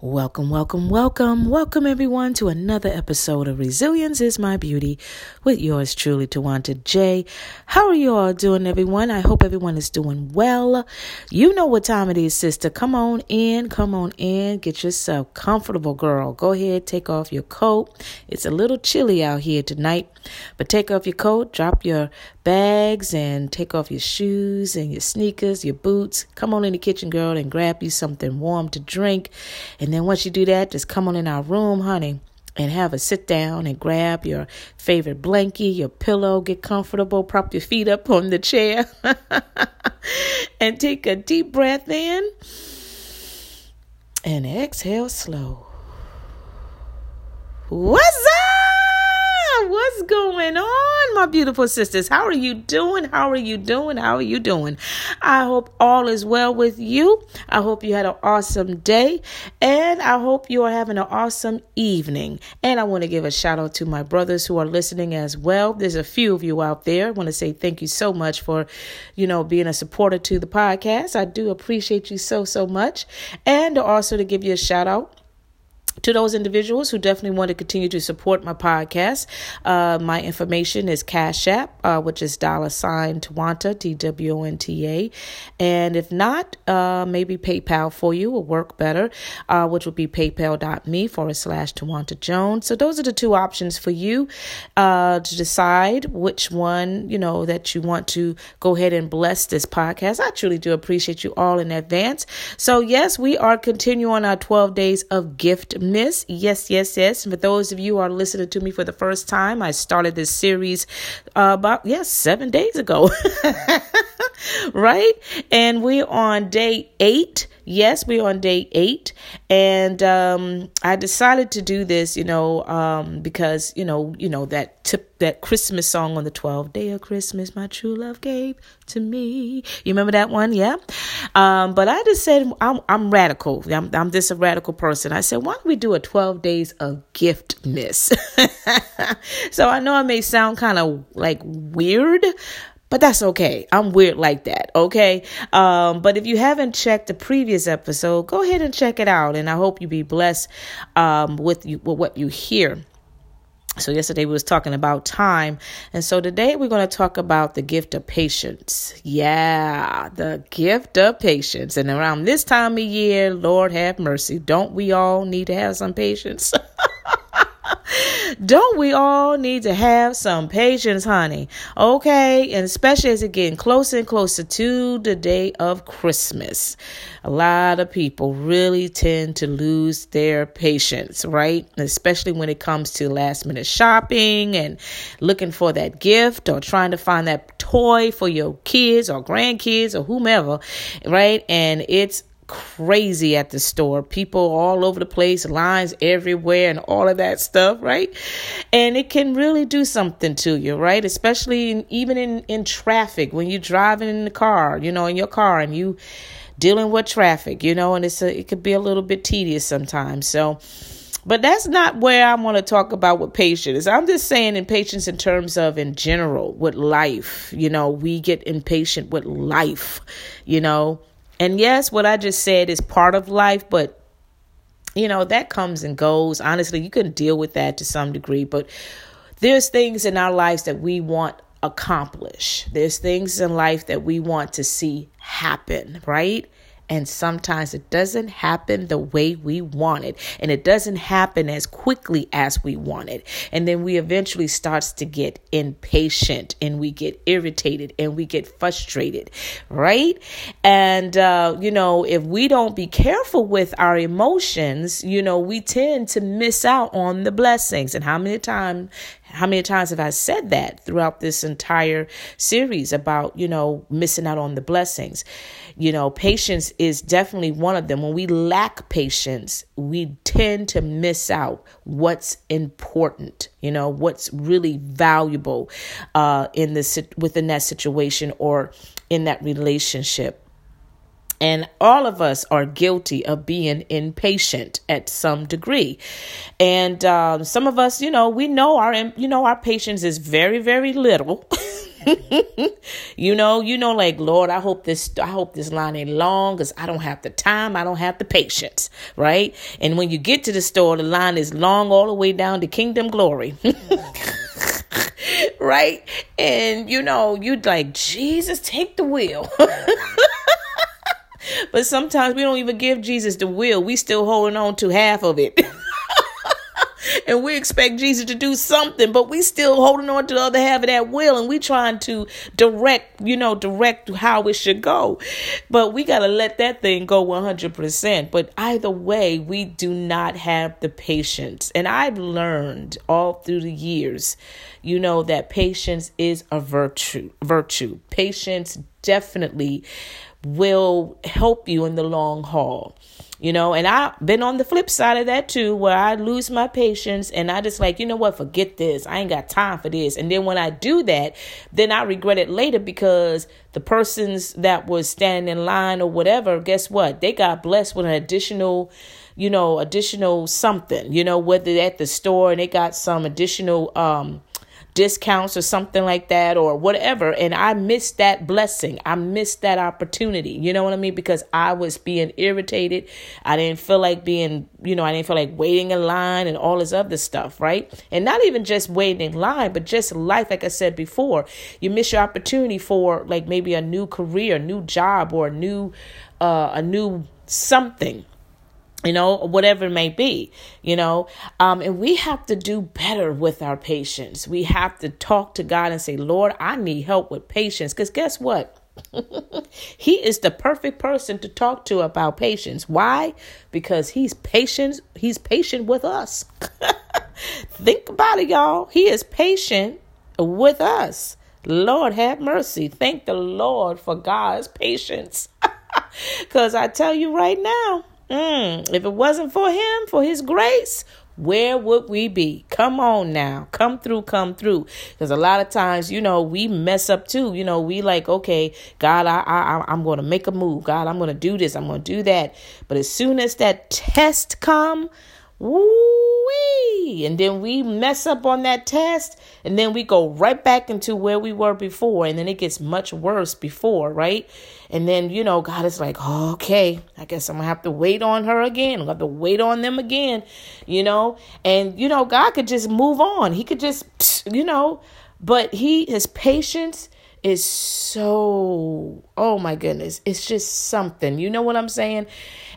Welcome, welcome, welcome, welcome everyone to another episode of Resilience is My Beauty with yours truly, Twonta J. How are you all doing, everyone? I hope everyone is doing well. You know what time it is, sister. Come on in, come on in, get yourself comfortable, girl. Go ahead, take off your coat. It's a little chilly out here tonight, but take off your coat, drop your bags, and take off your shoes and your sneakers, your boots. Come on in the kitchen, girl, and grab you something warm to drink. And then once you do that, just come on in our room, honey and have a sit down and grab your favorite blankie, your pillow, get comfortable, prop your feet up on the chair, and take a deep breath in and exhale slow. What's up? What's going on, my beautiful sisters? How are you doing? How are you doing? How are you doing? I hope all is well with you. I hope you had an awesome day and I hope you are having an awesome evening. And I want to give a shout out to my brothers who are listening as well. There's a few of you out there. I want to say thank you so much for, you know, being a supporter to the podcast. I do appreciate you so, so much. And also to give you a shout out to those individuals who definitely want to continue to support my podcast, uh, my information is Cash App, uh, which is dollar sign Twonta, T W O N T A. And if not, uh, maybe PayPal for you will work better, uh, which would be paypal.me forward slash Twonta Jones. So those are the two options for you uh, to decide which one, you know, that you want to go ahead and bless this podcast. I truly do appreciate you all in advance. So, yes, we are continuing our 12 days of gift miss. Yes, yes, yes. For those of you who are listening to me for the first time, I started this series uh, about, yes, yeah, seven days ago. right? And we're on day eight. Yes, we're on day eight. And um, I decided to do this, you know, um, because, you know, you know, that tip that Christmas song on the 12th day of Christmas, my true love gave to me. You remember that one? Yeah. Um, but I just said, I'm, I'm radical. I'm, I'm just a radical person. I said, why don't we do a 12 days of Giftmas? so I know I may sound kind of like weird, but that's okay. I'm weird like that. Okay. Um, but if you haven't checked the previous episode, go ahead and check it out. And I hope you be blessed um, with you with what you hear. So yesterday we was talking about time, and so today we're going to talk about the gift of patience. Yeah, the gift of patience. And around this time of year, Lord have mercy, don't we all need to have some patience? Don't we all need to have some patience, honey? Okay, and especially as it getting closer and closer to the day of Christmas. A lot of people really tend to lose their patience, right? Especially when it comes to last minute shopping and looking for that gift or trying to find that toy for your kids or grandkids or whomever, right? And it's crazy at the store. People all over the place, lines everywhere, and all of that stuff, right? And it can really do something to you, right? Especially in, even in, in traffic when you're driving in the car, you know, in your car and you dealing with traffic, you know, and it's a, it could be a little bit tedious sometimes. So, but that's not where I want to talk about with patience. I'm just saying impatience in terms of in general with life. You know, we get impatient with life, you know and yes, what I just said is part of life, but you know, that comes and goes. Honestly, you can deal with that to some degree, but there's things in our lives that we want accomplish. There's things in life that we want to see happen, right? And sometimes it doesn't happen the way we want it. And it doesn't happen as quickly as we want it. And then we eventually starts to get impatient and we get irritated and we get frustrated, right? And, uh, you know, if we don't be careful with our emotions, you know, we tend to miss out on the blessings. And how many times how many times have I said that throughout this entire series about, you know, missing out on the blessings? You know, patience is definitely one of them. When we lack patience, we tend to miss out what's important, you know, what's really valuable uh, in this within that situation or in that relationship. And all of us are guilty of being impatient at some degree. And um, some of us, you know, we know our, you know, our patience is very, very little. you know, you know, like Lord, I hope this, I hope this line ain't long because I don't have the time, I don't have the patience, right? And when you get to the store, the line is long all the way down to Kingdom Glory. right? And you know, you'd like, Jesus, take the wheel. but sometimes we don't even give Jesus the will. We still holding on to half of it. and we expect Jesus to do something, but we still holding on to the other half of that will and we trying to direct, you know, direct how it should go. But we got to let that thing go 100%. But either way, we do not have the patience. And I've learned all through the years, you know, that patience is a virtue. Virtue. Patience definitely will help you in the long haul you know? And i've been on the flip side of that too where i lose my patience and i just like you know what forget this. I ain't got time for this. And then when i do that then i regret it later because the persons that was standing in line or whatever guess what? They got blessed with an additional you know additional something you know whether at the store and they got some additional um discounts or something like that or whatever. And I missed that blessing. I missed that opportunity. You know what I mean? Because I was being irritated. I didn't feel like being, you know, I didn't feel like waiting in line and all this other stuff, right? And not even just waiting in line, but just life, like I said before. You miss your opportunity for like maybe a new career, new job, or a new uh a new something you know whatever it may be you know. Um and we have to do better with our patience. We have to talk to god and say lord i need help with patience. Because guess what? He is the perfect person to talk to about patience. Why? Because he's patient he's patient with us. Think about it y'all. He is patient with us. Lord have mercy. Thank the lord for god's patience. Because i tell you right now Mm, if it wasn't for him, for his grace, where would we be? Come on now. Come through, come through. Because a lot of times, you know, we mess up too. You know, we like, okay, God, I, I, I'm going to make a move. God, I'm going to do this. I'm going to do that. But as soon as that test come, Woo-wee. And then we mess up on that test, and then we go right back into where we were before, and then it gets much worse before, right? And then, you know, God is like, oh, okay, I guess I'm gonna have to wait on her again. I'm gonna have to wait on them again, you know? And, you know, God could just move on. He could just, you know, but he, his patience, is so oh my goodness it's just something you know what i'm saying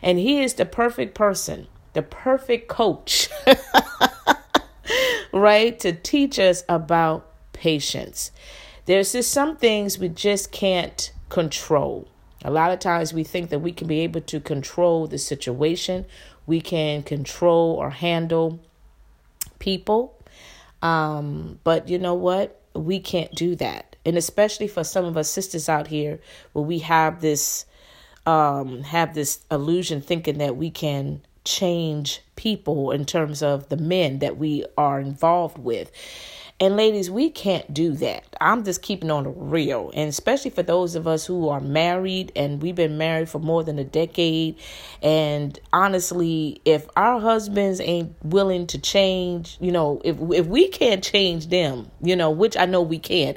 and he is the perfect person the perfect coach, right? To teach us about patience. There's just some things we just can't control. A lot of times we think that we can be able to control the situation, we can control or handle people. Um, but you know what? We can't do that. And especially for some of us sisters out here where we have this um have this illusion thinking that we can change people in terms of the men that we are involved with. And ladies, we can't do that. I'm just keeping on the real. And especially for those of us who are married and we've been married for more than a decade. And honestly, if our husbands ain't willing to change, you know, if if we can't change them, you know, which I know we can't,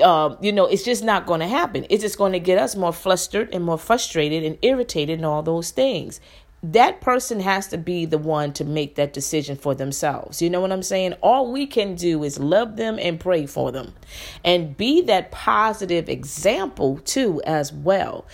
uh, you know, it's just not going to happen. It's just going to get us more flustered and more frustrated and irritated and all those things that person has to be the one to make that decision for themselves. You know what I'm saying? All we can do is love them and pray for them and be that positive example too as well.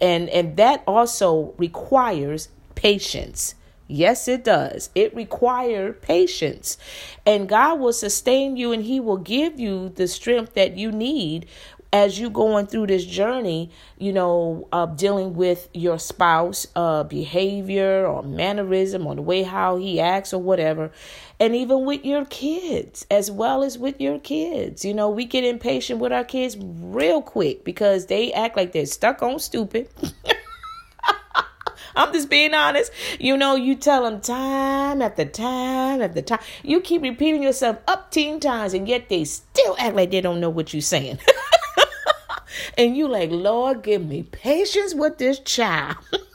And and that also requires patience. Yes, it does. It requires patience. And God will sustain you and He will give you the strength that you need as you going through this journey, you know, of dealing with your spouse, uh, behavior or mannerism or the way how he acts or whatever, and even with your kids, as well as with your kids. You know, we get impatient with our kids real quick because they act like they're stuck on stupid. I'm just being honest. You know, you tell them time after time after time. You keep repeating yourself up teen times, and yet they still act like they don't know what you're saying. and you like, Lord, give me patience with this child.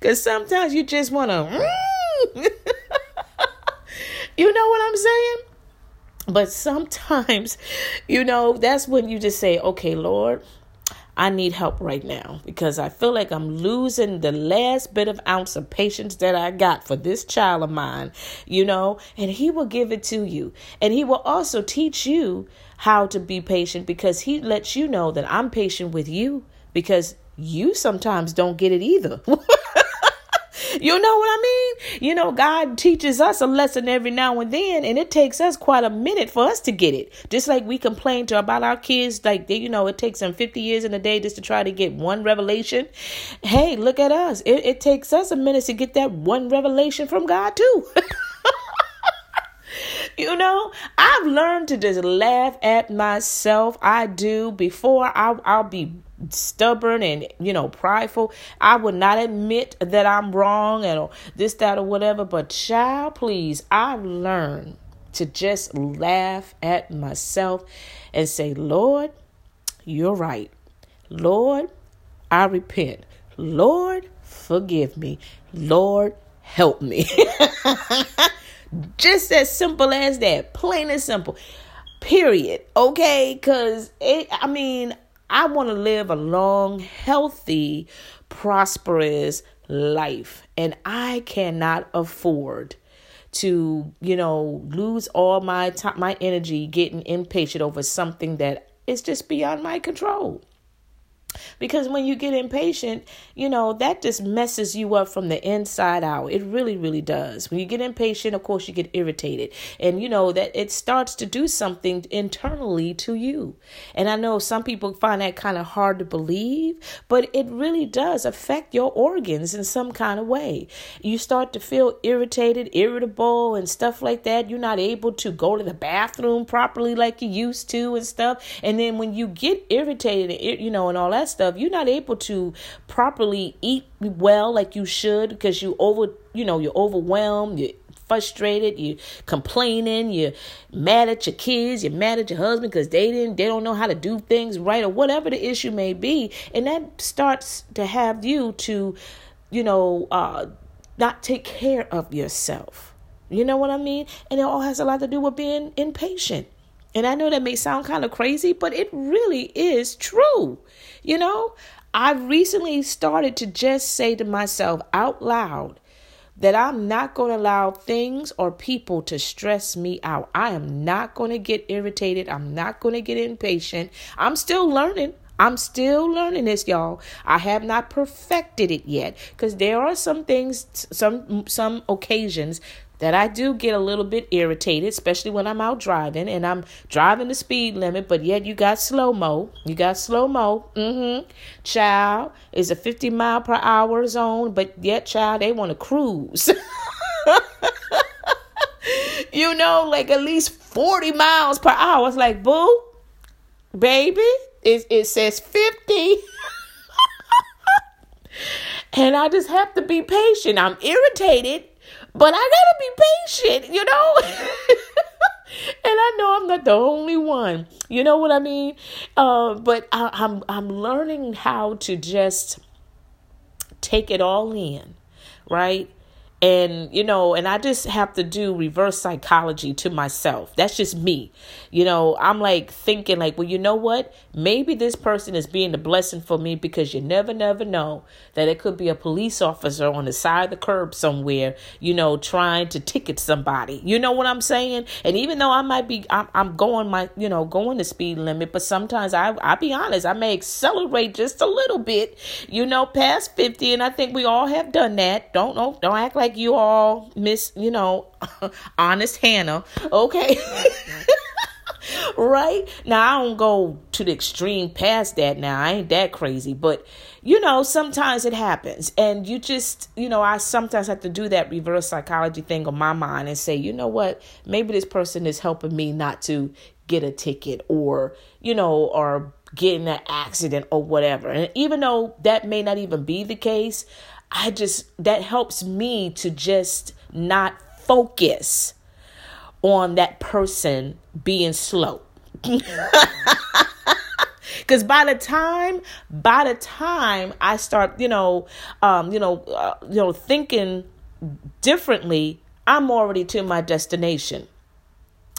Because sometimes you just want to, mm. you know what I'm saying? But sometimes, you know, that's when you just say, okay, Lord, I need help right now because I feel like I'm losing the last bit of ounce of patience that I got for this child of mine, you know, and He will give it to you. And He will also teach you how to be patient because He lets you know that I'm patient with you because you sometimes don't get it either. You know what I mean? You know, God teaches us a lesson every now and then, and it takes us quite a minute for us to get it. Just like we complain to about our kids, like they, you know, it takes them 50 years in a day just to try to get one revelation. Hey, look at us. It, it takes us a minute to get that one revelation from God, too. you know i've learned to just laugh at myself i do before I'll, I'll be stubborn and you know prideful. I would not admit that i'm wrong and this that or whatever but child please i've learned to just laugh at myself and say lord you're right. Lord i repent. Lord forgive me. Lord help me. Just as simple as that plain and simple. Period. Okay? Because it i mean I want to live a long, healthy, prosperous life. And I cannot afford to, you know, lose all my time, my energy getting impatient over something that is just beyond my control. Because when you get impatient, you know, that just messes you up from the inside out. It really, really does. When you get impatient, of course, you get irritated. And, you know, that it starts to do something internally to you. And I know some people find that kind of hard to believe, but it really does affect your organs in some kind of way. You start to feel irritated, irritable, and stuff like that. You're not able to go to the bathroom properly like you used to and stuff. And then when you get irritated, you know, and all that that stuff, you're not able to properly eat well like you should because you over, you know, you're overwhelmed, you're frustrated, you're complaining, you're mad at your kids, you're mad at your husband because they didn't, they don't know how to do things right or whatever the issue may be, and that starts to have you to, you know, uh, not take care of yourself. You know what I mean? And it all has a lot to do with being impatient. And I know that may sound kind of crazy, but it really is true. You know, I've recently started to just say to myself out loud that I'm not going to allow things or people to stress me out. I am not going to get irritated. I'm not going to get impatient. I'm still learning. I'm still learning this, y'all. I have not perfected it yet because there are some things, some some occasions that I do get a little bit irritated, especially when I'm out driving and I'm driving the speed limit, but yet you got slow mo. You got slow mo. Mm-hmm. Child is a 50 mile per hour zone, but yet, child, they want to cruise. you know, like at least 40 miles per hour. It's like, boo, baby, it, it says 50. and I just have to be patient. I'm irritated but I gotta be patient, you know? and I know I'm not the only one. You know what I mean? Uh, but I, I'm I'm learning how to just take it all in, right? And you know and i just have to do reverse psychology to myself. That's just me. You know i'm like thinking like well you know what? Maybe this person is being a blessing for me because you never never know that it could be a police officer on the side of the curb somewhere you know trying to ticket somebody. You know what i'm saying? And even though i might be i'm, I'm going my you know going the speed limit but sometimes i i'll be honest i may accelerate just a little bit you know past 50 and i think we all have done that. Don't know don't act like like you all miss, you know, honest Hannah, okay? right? Now I don't go to the extreme past that now. I ain't that crazy, but you know, sometimes it happens. And you just, you know, I sometimes have to do that reverse psychology thing on my mind and say, you know what, maybe this person is helping me not to get a ticket or, you know, or get in an accident or whatever. And even though that may not even be the case, I just, that helps me to just not focus on that person being slow. because by the time by the time i start you know um you know uh, you know thinking differently i'm already to my destination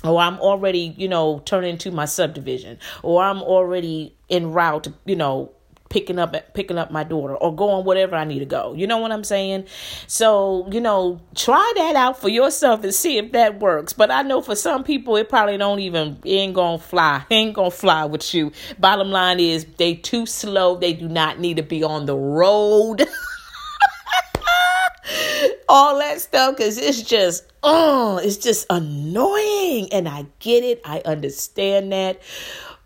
or I'm already, you know, turning to my subdivision, or I'm already en route, you know, picking up picking up my daughter or going whatever I need to go. You know what I'm saying? So, you know, try that out for yourself and see if that works. But I know for some people it probably don't even ain't gonna fly. Ain't gonna fly with you. Bottom line is they too slow. They do not need to be on the road. all that stuff because it's just oh it's just annoying and i get it i understand that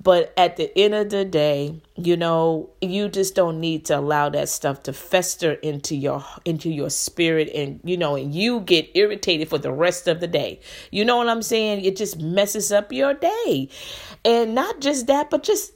but at the end of the day, you know, you just don't need to allow that stuff to fester into your into your spirit and you know, and you get irritated for the rest of the day. You know what I'm saying? It just messes up your day. And not just that, but just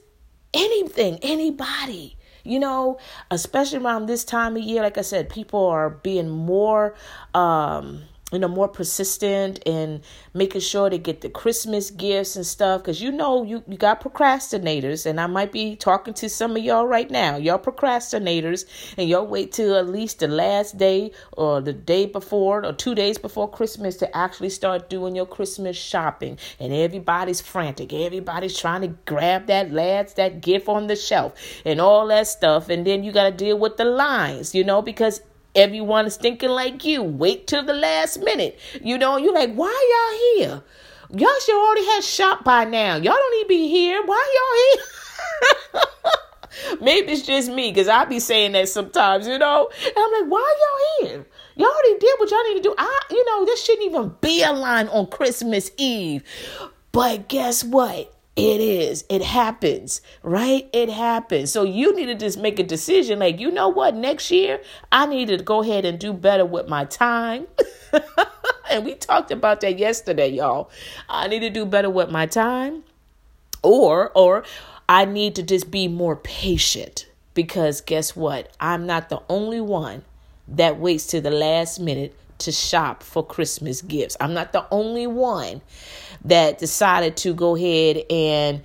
anything, anybody you know especially around this time of year like i said people are being more um you know more persistent and making sure to get the christmas gifts and stuff. Because you know you, you got procrastinators and i might be talking to some of y'all right now. Y'all procrastinators and y'all wait till at least the last day or the day before or two days before christmas to actually start doing your christmas shopping. And everybody's frantic. Everybody's trying to grab that last that gift on the shelf and all that stuff. And then you got to deal with the lines you know because Everyone is thinking like you. Wait till the last minute. You know, you're like, why y'all here? Y'all should already have shop by now. Y'all don't need to be here. Why y'all here? Maybe it's just me because I be saying that sometimes, you know. And I'm like, why y'all here? Y'all already did what y'all need to do. I, you know, this shouldn't even be a line on Christmas Eve. But guess what? It is. It happens, right? It happens. So you need to just make a decision like, you know what? Next year, I need to go ahead and do better with my time. and we talked about that yesterday, y'all. I need to do better with my time. Or or I need to just be more patient because guess what? I'm not the only one that waits to the last minute to shop for Christmas gifts. I'm not the only one that decided to go ahead and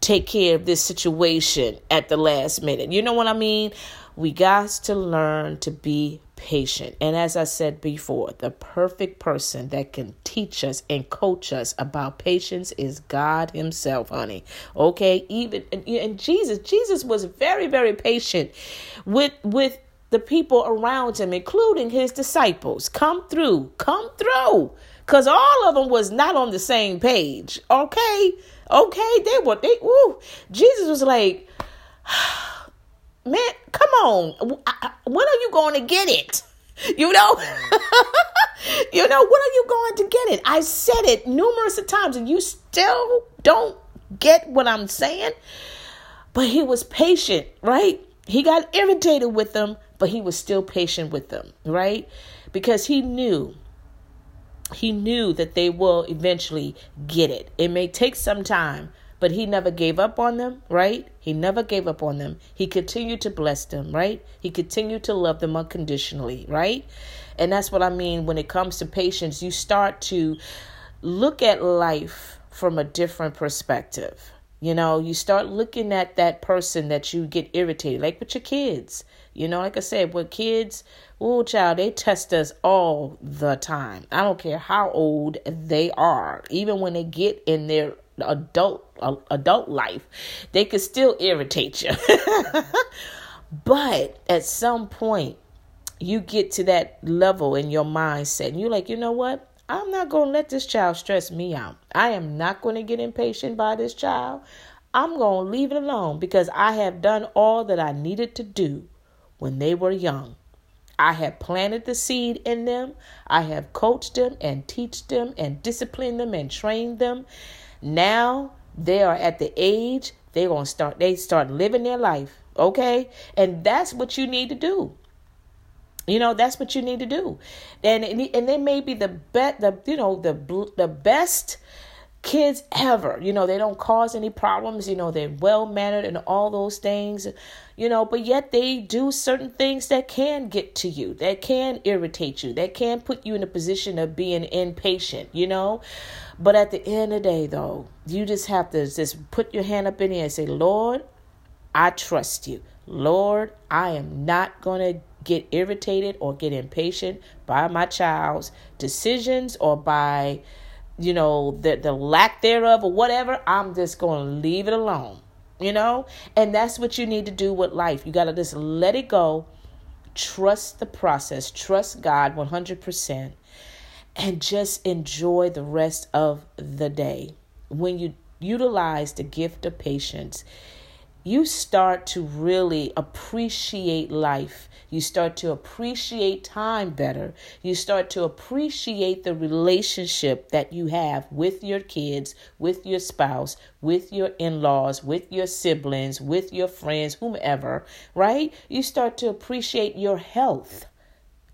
take care of this situation at the last minute. You know what I mean? We got to learn to be patient. And as I said before, the perfect person that can teach us and coach us about patience is God Himself, honey. Okay, even and Jesus, Jesus was very, very patient with with the people around him, including his disciples. Come through, come through. Because all of them was not on the same page. Okay? Okay, they were, they, woo. Jesus was like, man, come on. When are you going to get it? You know? you know, when are you going to get it? I said it numerous times and you still don't get what I'm saying. But he was patient, right? He got irritated with them, but he was still patient with them, right? Because he knew he knew that they will eventually get it. It may take some time, but he never gave up on them, right? He never gave up on them. He continued to bless them, right? He continued to love them unconditionally, right? And that's what I mean when it comes to patience. You start to look at life from a different perspective. You know, you start looking at that person that you get irritated, like with your kids. You know, like I said, with kids, oh, child, they test us all the time. I don't care how old they are, even when they get in their adult uh, adult life, they could still irritate you. but at some point, you get to that level in your mindset, and you're like, you know what? I'm not going to let this child stress me out. I am not going to get impatient by this child. I'm going to leave it alone because I have done all that I needed to do when they were young. I have planted the seed in them. I have coached them and teach them and disciplined them and trained them. Now they are at the age they're going to start they start living their life, okay? And that's what you need to do. You know, that's what you need to do. And and they may be the bet the you know the the best kids ever. You know, they don't cause any problems. You know, they're well mannered and all those things, you know, but yet they do certain things that can get to you, that can irritate you, that can put you in a position of being impatient, you know. But at the end of the day, though, you just have to just put your hand up in air and say, Lord, I trust you. Lord, I am not going to get irritated or get impatient by my child's decisions or by you know, the, the lack thereof or whatever, I'm just going to leave it alone, you know? And that's what you need to do with life. You got to just let it go, trust the process, trust God 100%, and just enjoy the rest of the day. When you utilize the gift of patience, you start to really appreciate life. You start to appreciate time better. You start to appreciate the relationship that you have with your kids, with your spouse, with your in laws, with your siblings, with your friends, whomever, right? You start to appreciate your health.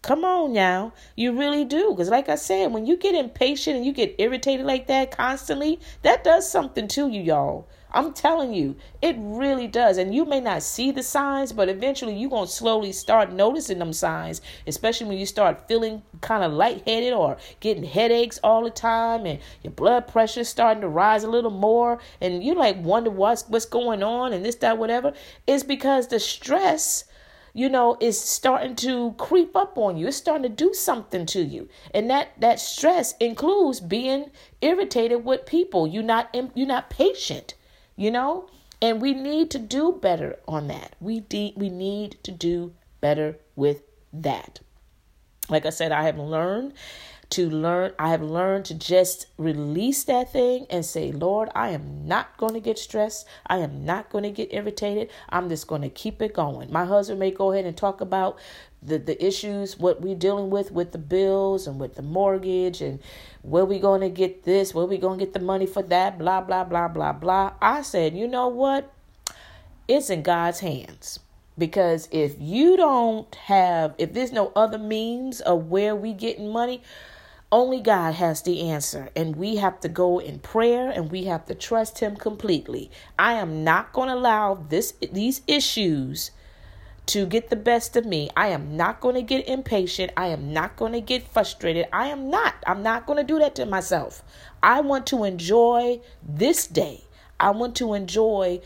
Come on now. You really do. Because, like I said, when you get impatient and you get irritated like that constantly, that does something to you, y'all. I'm telling you, it really does. And you may not see the signs, but eventually you're going to slowly start noticing them signs, especially when you start feeling kind of lightheaded or getting headaches all the time and your blood pressure starting to rise a little more. And you like wonder what's, what's going on and this, that, whatever. It's because the stress you know is starting to creep up on you it's starting to do something to you and that that stress includes being irritated with people you're not you're not patient you know? And we need to do better on that. We de- we need to do better with that. Like I said, I have learned to learn I have learned to just release that thing and say, "Lord, I am not going to get stressed. I am not going to get irritated. I'm just going to keep it going." My husband may go ahead and talk about the the issues what we're dealing with with the bills and with the mortgage and where we going to get this where we going to get the money for that blah blah blah blah blah. I said you know what? It's in god's hands. Because if you don't have if there's no other means of where we getting money only god has the answer. And we have to go in prayer and we have to trust him completely. I am not going to allow this these issues to get the best of me. I am not going to get impatient. I am not going to get frustrated. I am not. I'm not going to do that to myself. I want to enjoy this day. I want to enjoy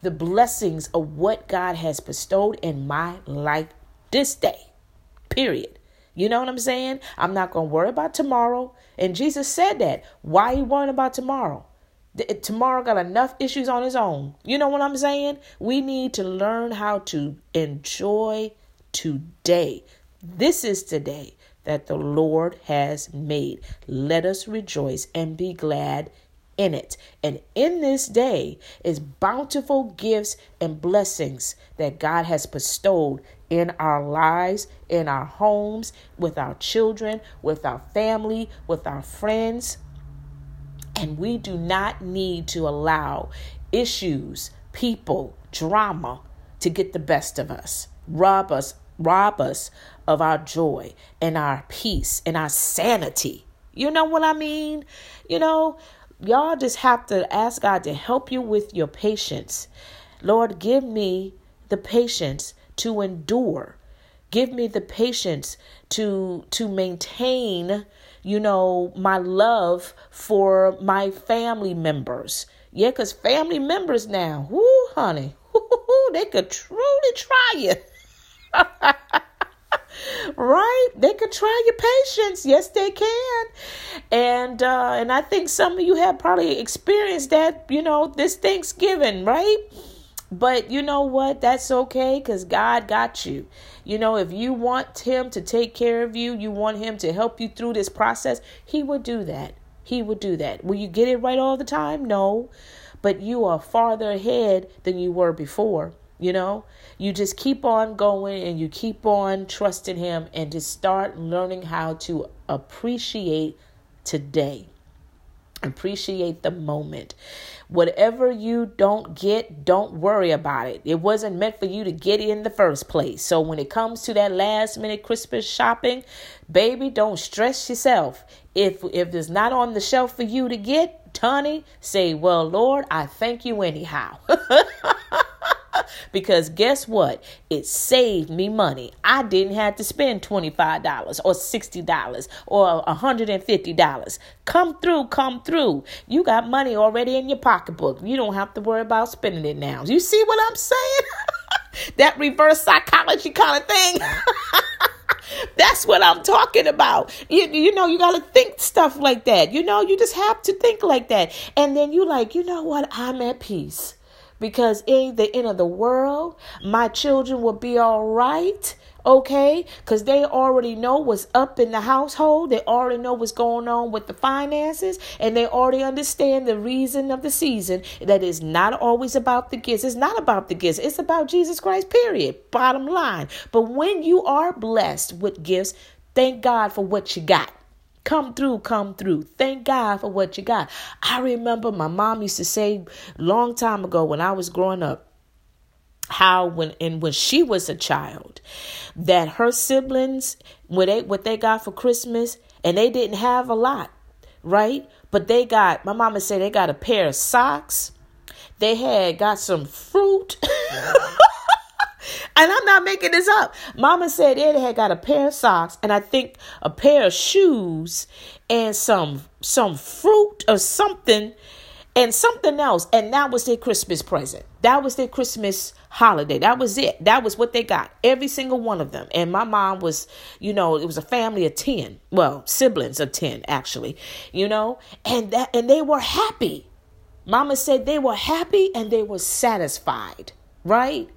the blessings of what God has bestowed in my life this day. Period. You know what I'm saying? I'm not going to worry about tomorrow. And Jesus said that. Why are you worrying about tomorrow? Tomorrow got enough issues on his own. You know what I'm saying? We need to learn how to enjoy today. This is today that the Lord has made. Let us rejoice and be glad in it. And in this day is bountiful gifts and blessings that God has bestowed in our lives, in our homes, with our children, with our family, with our friends. And we do not need to allow issues, people, drama to get the best of us, rob us, rob us of our joy and our peace and our sanity. You know what I mean? You know, y'all just have to ask God to help you with your patience. Lord, give me the patience to endure. Give me the patience to to maintain you know, my love for my family members. Yeah, because family members now, whoo, honey, whoo, they could truly try you. right? They could try your patience. Yes, they can. And uh, and I think some of you have probably experienced that, you know, this Thanksgiving, right? But you know what? That's okay because God got you. You know, if you want Him to take care of you, you want Him to help you through this process, He would do that. He would do that. Will you get it right all the time? No. But you are farther ahead than you were before. You know, you just keep on going and you keep on trusting Him and just start learning how to appreciate today. Appreciate the moment. Whatever you don't get, don't worry about it. It wasn't meant for you to get in the first place. So when it comes to that last minute Christmas shopping, baby, don't stress yourself. If if it's not on the shelf for you to get, Tony, say, "Well, Lord, I thank you anyhow." because guess what? It saved me money. I didn't have to spend $25 or $60 or $150. Come through, come through. You got money already in your pocketbook. You don't have to worry about spending it now. You see what I'm saying? that reverse psychology kind of thing. That's what I'm talking about. You, you know, you got to think stuff like that. You know, you just have to think like that. And then you like, you know what? I'm at peace because in the end of the world, my children will be all right okay? Because they already know what's up in the household. They already know what's going on with the finances, and they already understand the reason of the season. That is not always about the gifts. It's not about the gifts. It's about Jesus Christ, period. Bottom line. But when you are blessed with gifts, thank God for what you got. Come through, come through. Thank God for what you got. I remember my mom used to say long time ago when I was growing up, how when and when she was a child that her siblings what they what they got for Christmas and they didn't have a lot, right? But they got my mama said they got a pair of socks. They had got some fruit. And I'm not making this up. Mama said Ed had got a pair of socks and I think a pair of shoes and some some fruit or something and something else. And that was their Christmas present. That was their Christmas holiday. That was it. That was what they got. Every single one of them. And my mom was, you know, it was a family of 10. Well, siblings of 10 actually, you know, and that and they were happy. Mama said they were happy and they were satisfied, right?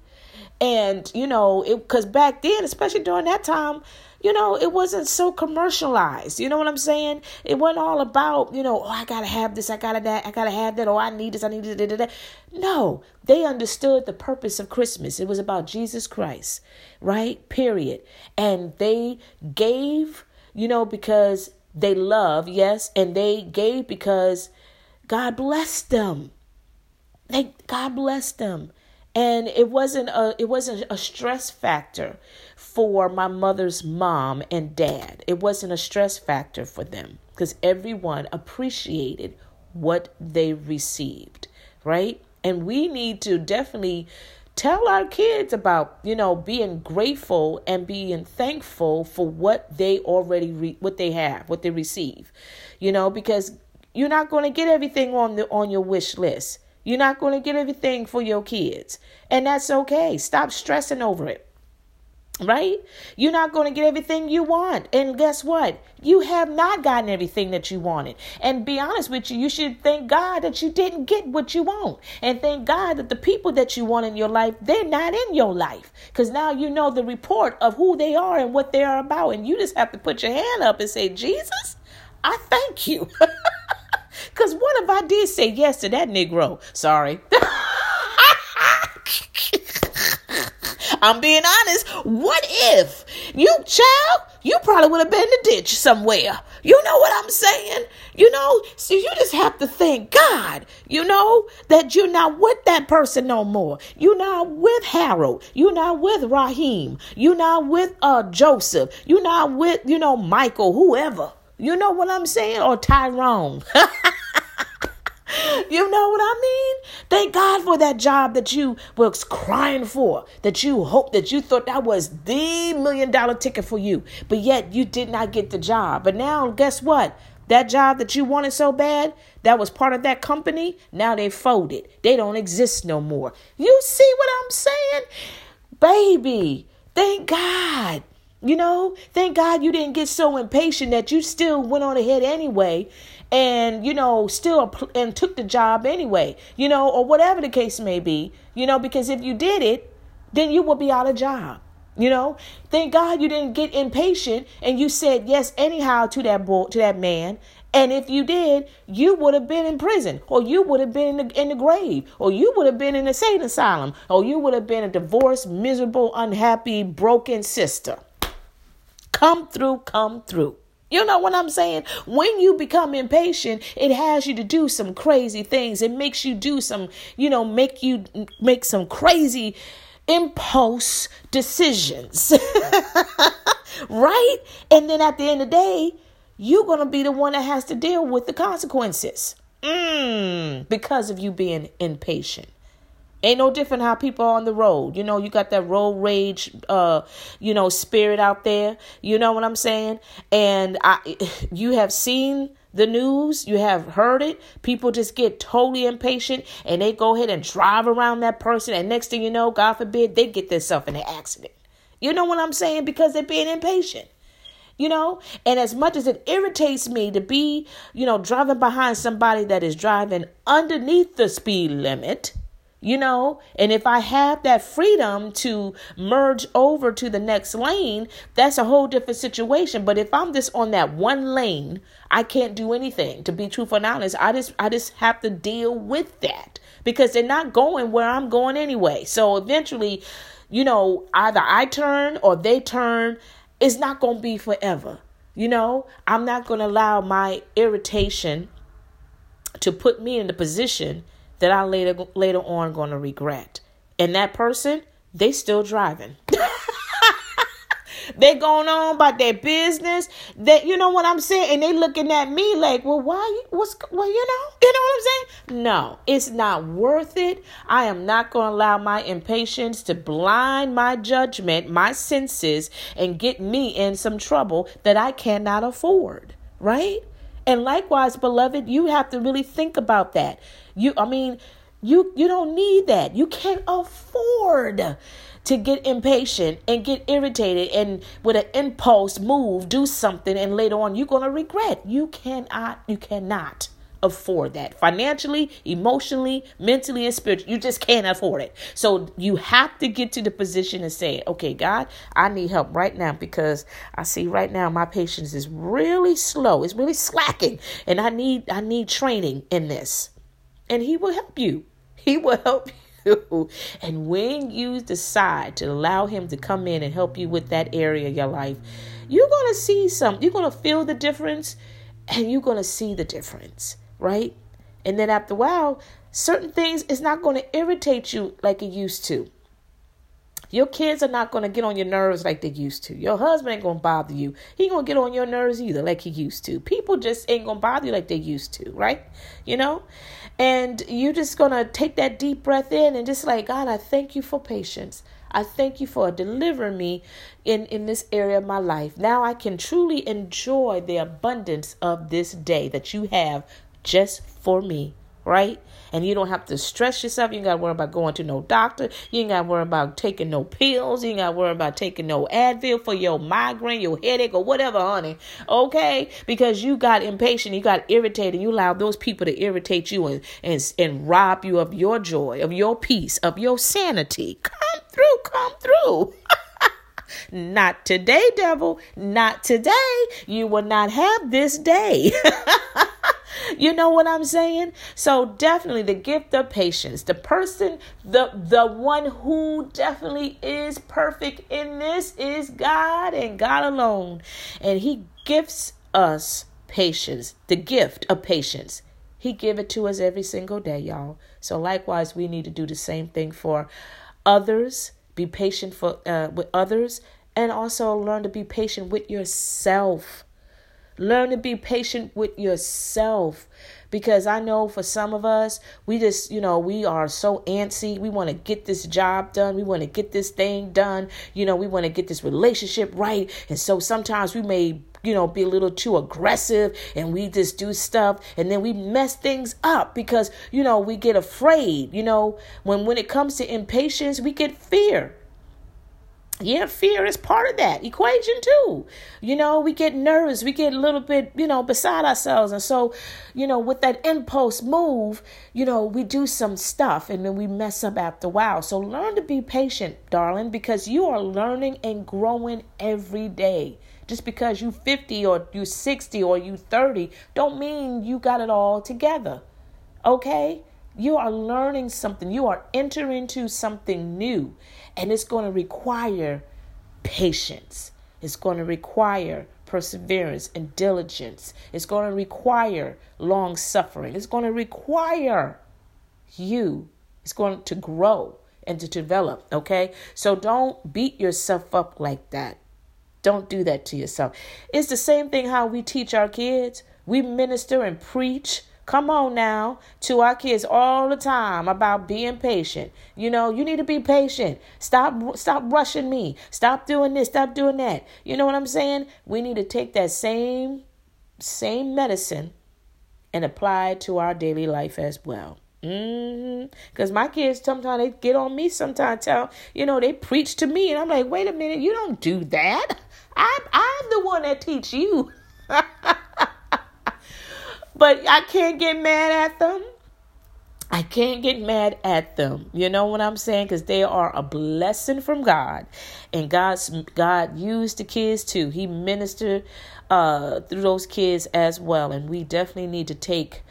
And you know, cuz back then, especially during that time, you know, it wasn't so commercialized. You know what I'm saying? It wasn't all about, you know, oh, I gotta have this, I gotta that, I gotta have that, oh, I need this, I need this. No, they understood the purpose of Christmas. It was about Jesus Christ, right? Period. And they gave, you know, because they love, yes, and they gave because God blessed them. They God blessed them and it wasn't a it wasn't a stress factor for my mother's mom and dad. It wasn't a stress factor for them because everyone appreciated what they received right? And we need to definitely tell our kids about you know being grateful and being thankful for what they already re- what they have what they receive you know because you're not going to get everything on the on your wish list you're not going to get everything for your kids. And that's okay. Stop stressing over it. Right? You're not going to get everything you want. And guess what? You have not gotten everything that you wanted. And be honest with you, you should thank God that you didn't get what you want. And thank God that the people that you want in your life, they're not in your life. Because now you know the report of who they are and what they are about. And you just have to put your hand up and say, Jesus, I thank you. Because what if I did say yes to that Negro? Sorry. I'm being honest. What if you, child, you probably would have been in the ditch somewhere. You know what I'm saying? You know, so you just have to thank God, you know, that you're not with that person no more. You're not with Harold. You're not with Raheem. You're not with uh Joseph. You're not with, you know, Michael, whoever. You know what I'm saying? Or Tyrone. you know what I mean? Thank God for that job that you was crying for, that you hoped that you thought that was the million dollar ticket for you, but yet you did not get the job. But now, guess what? That job that you wanted so bad, that was part of that company, now they folded. They don't exist no more. You see what I'm saying? Baby, thank God. You know, thank God you didn't get so impatient that you still went on ahead anyway and you know still and took the job anyway you know or whatever the case may be you know because if you did it then you would be out of job you know? Thank god you didn't get impatient and you said yes anyhow to that boy to that man. And if you did you would have been in prison or you would have been in the, in the grave or you would have been in a state asylum or you would have been a divorced miserable unhappy broken sister. Come through, come through. You know what I'm saying? When you become impatient, it has you to do some crazy things. It makes you do some, you know, make you make some crazy impulse decisions. right? And then at the end of the day, you're going to be the one that has to deal with the consequences. Mm, because of you being impatient. Ain't no different how people are on the road. You know, you got that road rage, uh, you know, spirit out there. You know what I'm saying? And I, you have seen the news, you have heard it. People just get totally impatient and they go ahead and drive around that person. And next thing you know, God forbid, they get themselves in an accident. You know what I'm saying? Because they're being impatient. You know, and as much as it irritates me to be, you know, driving behind somebody that is driving underneath the speed limit, you know? And if i have that freedom to merge over to the next lane that's a whole different situation. But if i'm just on that one lane i can't do anything to be truthful and honest. I just i just have to deal with that because they're not going where i'm going anyway. So eventually you know either i turn or they turn it's not going to be forever. You know i'm not going to allow my irritation to put me in the position that I later later on going to regret. And that person, they still driving. they going on about their business. That you know what I'm saying, and they looking at me like, well, why? What's well, you know, you know what I'm saying? No, it's not worth it. I am not going to allow my impatience to blind my judgment, my senses, and get me in some trouble that I cannot afford. Right? And likewise, beloved, you have to really think about that. You, I mean, you you don't need that. You can't afford to get impatient and get irritated and with an impulse move do something and later on you're going to regret. You cannot you cannot afford that financially, emotionally, mentally, and spiritually. You just can't afford it. So you have to get to the position and say, okay, God, I need help right now because I see right now my patience is really slow. It's really slacking. And I need I need training in this and He will help you. He will help you. And when you decide to allow Him to come in and help you with that area of your life, you're going to see some, you're going to feel the difference and you're going to see the difference, right? And then after a while, certain things is not going to irritate you like it used to. Your kids are not going to get on your nerves like they used to. Your husband ain't going to bother you. He ain't going to get on your nerves either like he used to. People just ain't going to bother you like they used to, right? You know? And you're just going to take that deep breath in and just like, God, I thank you for patience. I thank you for delivering me in, in this area of my life. Now I can truly enjoy the abundance of this day that you have just for me right? And you don't have to stress yourself. You ain't got to worry about going to no doctor. You ain't got to worry about taking no pills. You ain't got to worry about taking no Advil for your migraine, your headache, or whatever, honey. Okay? Because you got impatient, you got irritated. You allowed those people to irritate you and, and, and rob you of your joy, of your peace, of your sanity. Come through, come through. Not today, devil. Not today. You will not have this day. you know what I'm saying? So definitely the gift of patience. The person, the the one who definitely is perfect in this is God and God alone. And he gifts us patience, the gift of patience. He give it to us every single day, y'all. So likewise, we need to do the same thing for others. Be patient for uh, with others, and also learn to be patient with yourself. Learn to be patient with yourself because I know for some of us, we just, you know, we are so antsy. We want to get this job done. We want to get this thing done. You know, we want to get this relationship right. And so sometimes we may, you know, be a little too aggressive and we just do stuff and then we mess things up because, you know, we get afraid. You know, when when it comes to impatience, we get fear yeah, fear is part of that equation too. You know, we get nervous, we get a little bit, you know, beside ourselves. And so, you know, with that impulse move, you know, we do some stuff and then we mess up after a while. So learn to be patient, darling, because you are learning and growing every day. Just because you 50 or you 60 or you 30 don't mean you got it all together. Okay? You are learning something. You are entering into something new. And it's going to require patience. It's going to require perseverance and diligence. It's going to require long suffering. It's going to require you. It's going to grow and to develop. Okay? So don't beat yourself up like that. Don't do that to yourself. It's the same thing how we teach our kids. We minister and preach Come on now to our kids all the time about being patient. You know, you need to be patient. Stop stop rushing me. Stop doing this, stop doing that. You know what I'm saying? We need to take that same same medicine and apply it to our daily life as well. Mm-hmm. Cause my kids sometimes they get on me. Sometimes tell you know they preach to me, and I'm like, wait a minute, you don't do that. I'm I'm the one that teach you. but I can't get mad at them. I can't get mad at them. You know what I'm saying? Because they are a blessing from God, and God's God used the kids too. He ministered uh, through those kids as well, and we definitely need to take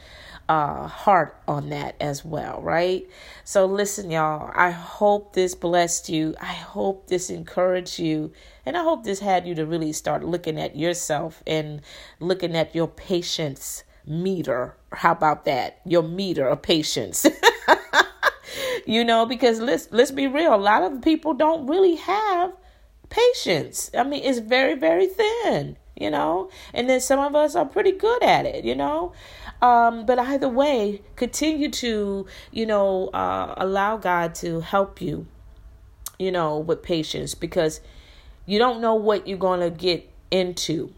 uh, heart on that as well, right? So, listen, y'all, I hope this blessed you. I hope this encouraged you. And I hope this had you to really start looking at yourself and looking at your patience meter. How about that? Your meter of patience. you know, because let's let's be real, a lot of people don't really have patience. I mean, it's very, very thin, you know, and then some of us are pretty good at it, you know. Um, but either way, continue to, you know, uh, allow God to help you, you know, with patience because you don't know what you're going to get into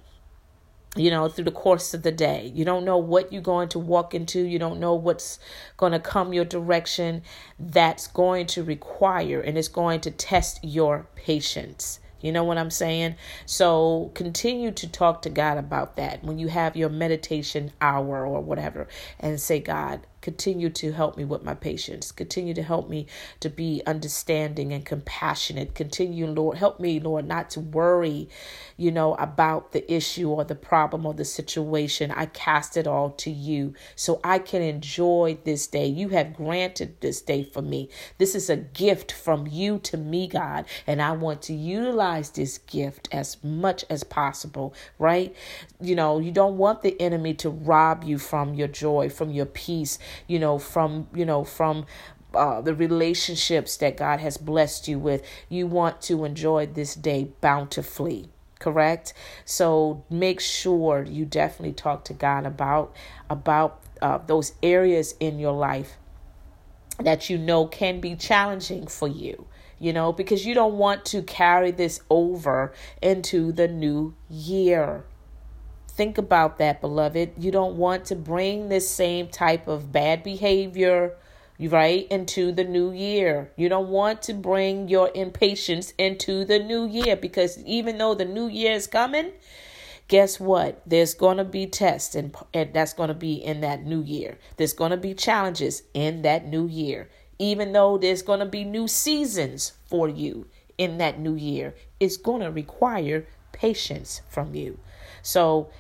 you know, through the course of the day. You don't know what you're going to walk into. You don't know what's going to come your direction. That's going to require and it's going to test your patience. You know what I'm saying? So continue to talk to God about that when you have your meditation hour or whatever and say, God, Continue to help me with my patience. Continue to help me to be understanding and compassionate. Continue, Lord, help me, Lord, not to worry, you know, about the issue or the problem or the situation. I cast it all to you so I can enjoy this day. You have granted this day for me. This is a gift from you to me, God, and I want to utilize this gift as much as possible, right? You know, you don't want the enemy to rob you from your joy, from your peace you know, from, you know, from uh, the relationships that God has blessed you with. You want to enjoy this day bountifully correct so make sure you definitely talk to god about about uh, those areas in your life that you know can be challenging for you you know because you don't want to carry this over into the new year Think about that, beloved. You don't want to bring this same type of bad behavior right into the new year. You don't want to bring your impatience into the new year because even though the new year is coming, guess what? There's going to be tests and, and that's going to be in that new year. There's going to be challenges in that new year. Even though there's going to be new seasons for you in that new year, it's going to require patience from you. So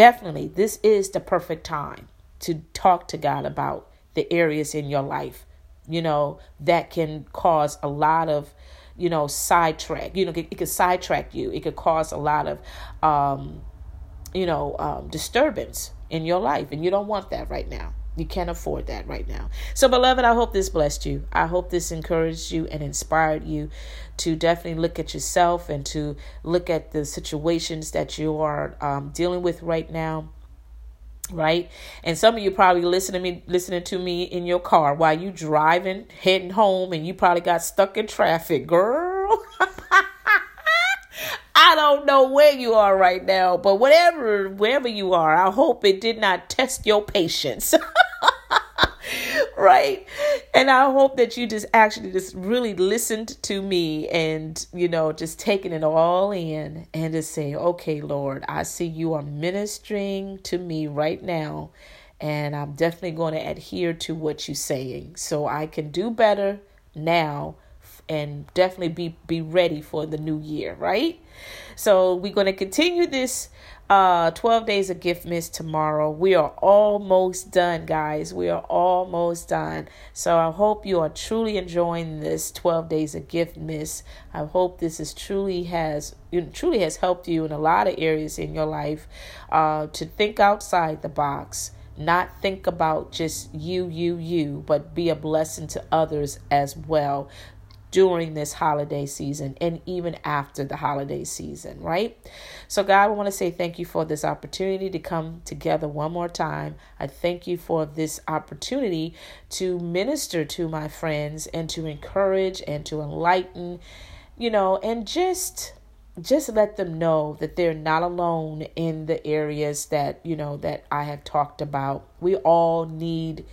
definitely this is the perfect time to talk to God about the areas in your life, you know, that can cause a lot of, you know, sidetrack. You know, it, it could sidetrack you. It could cause a lot of, um, you know, um, disturbance in your life, and you don't want that right now. You can't afford that right now. So, beloved, I hope this blessed you. I hope this encouraged you and inspired you to definitely look at yourself and to look at the situations that you are um, dealing with right now right and some of you probably listening to me listening to me in your car while you driving heading home and you probably got stuck in traffic girl I don't know where you are right now, but whatever, wherever you are, I hope it did not test your patience. right? And I hope that you just actually just really listened to me and, you know, just taking it all in and just saying, okay, Lord, I see you are ministering to me right now. And I'm definitely going to adhere to what you're saying so I can do better now and definitely be be ready for the new year, right? So we're going to continue this uh 12 days of Giftmas tomorrow. We are almost done, guys. We are almost done. So I hope you are truly enjoying this 12 days of Giftmas. I hope this is truly has truly has helped you in a lot of areas in your life uh to think outside the box not think about just you, you, you, but be a blessing to others as well during this holiday season and even after the holiday season, right? So, God, I want to say thank you for this opportunity to come together one more time. I thank you for this opportunity to minister to my friends and to encourage and to enlighten, you know, and just just let them know that they're not alone in the areas that you know that I have talked about. We all need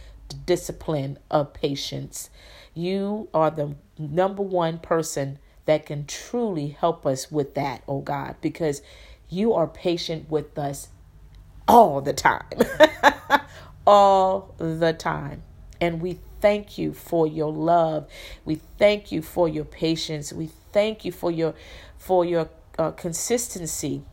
discipline of patience. You are the number one person that can truly help us with that, oh God, because you are patient with us all the time. all the time. And we thank you for your love. We thank you for your patience. We thank you for your for your uh, consistency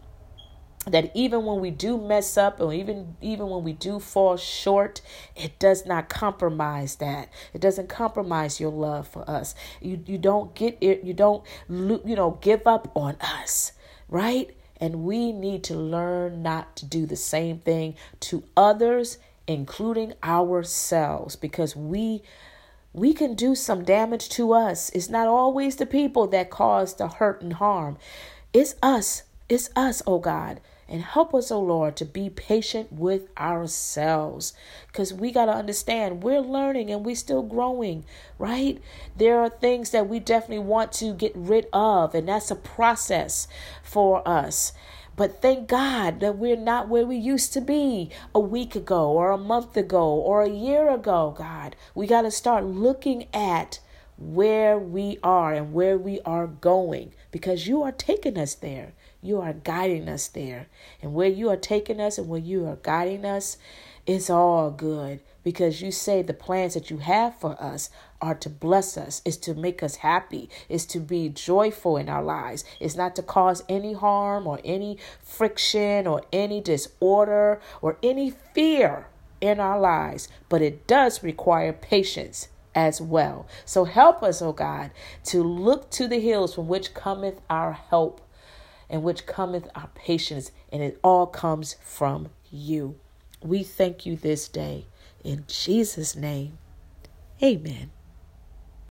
that even when we do mess up or even even when we do fall short it does not compromise that. It doesn't compromise your love for us. You you don't get it you don't you know give up on us right? And we need to learn not to do the same thing to others including ourselves because we we can do some damage to us. It's not always the people that cause the hurt and harm. It's us. It's us oh god and help us, oh Lord, to be patient with ourselves. Because we got to understand we're learning and we're still growing, right? There are things that we definitely want to get rid of, and that's a process for us. But thank God that we're not where we used to be a week ago or a month ago or a year ago, God. We got to start looking at where we are and where we are going because you are taking us there. You are guiding us there. And where you are taking us and where you are guiding us, it's all good because you say the plans that you have for us are to bless us, is to make us happy, is to be joyful in our lives. It's not to cause any harm or any friction or any disorder or any fear in our lives, but it does require patience as well. So help us, O oh God, to look to the hills from which cometh our help and which cometh our patience, and it all comes from you. We thank you this day. In Jesus' name, amen.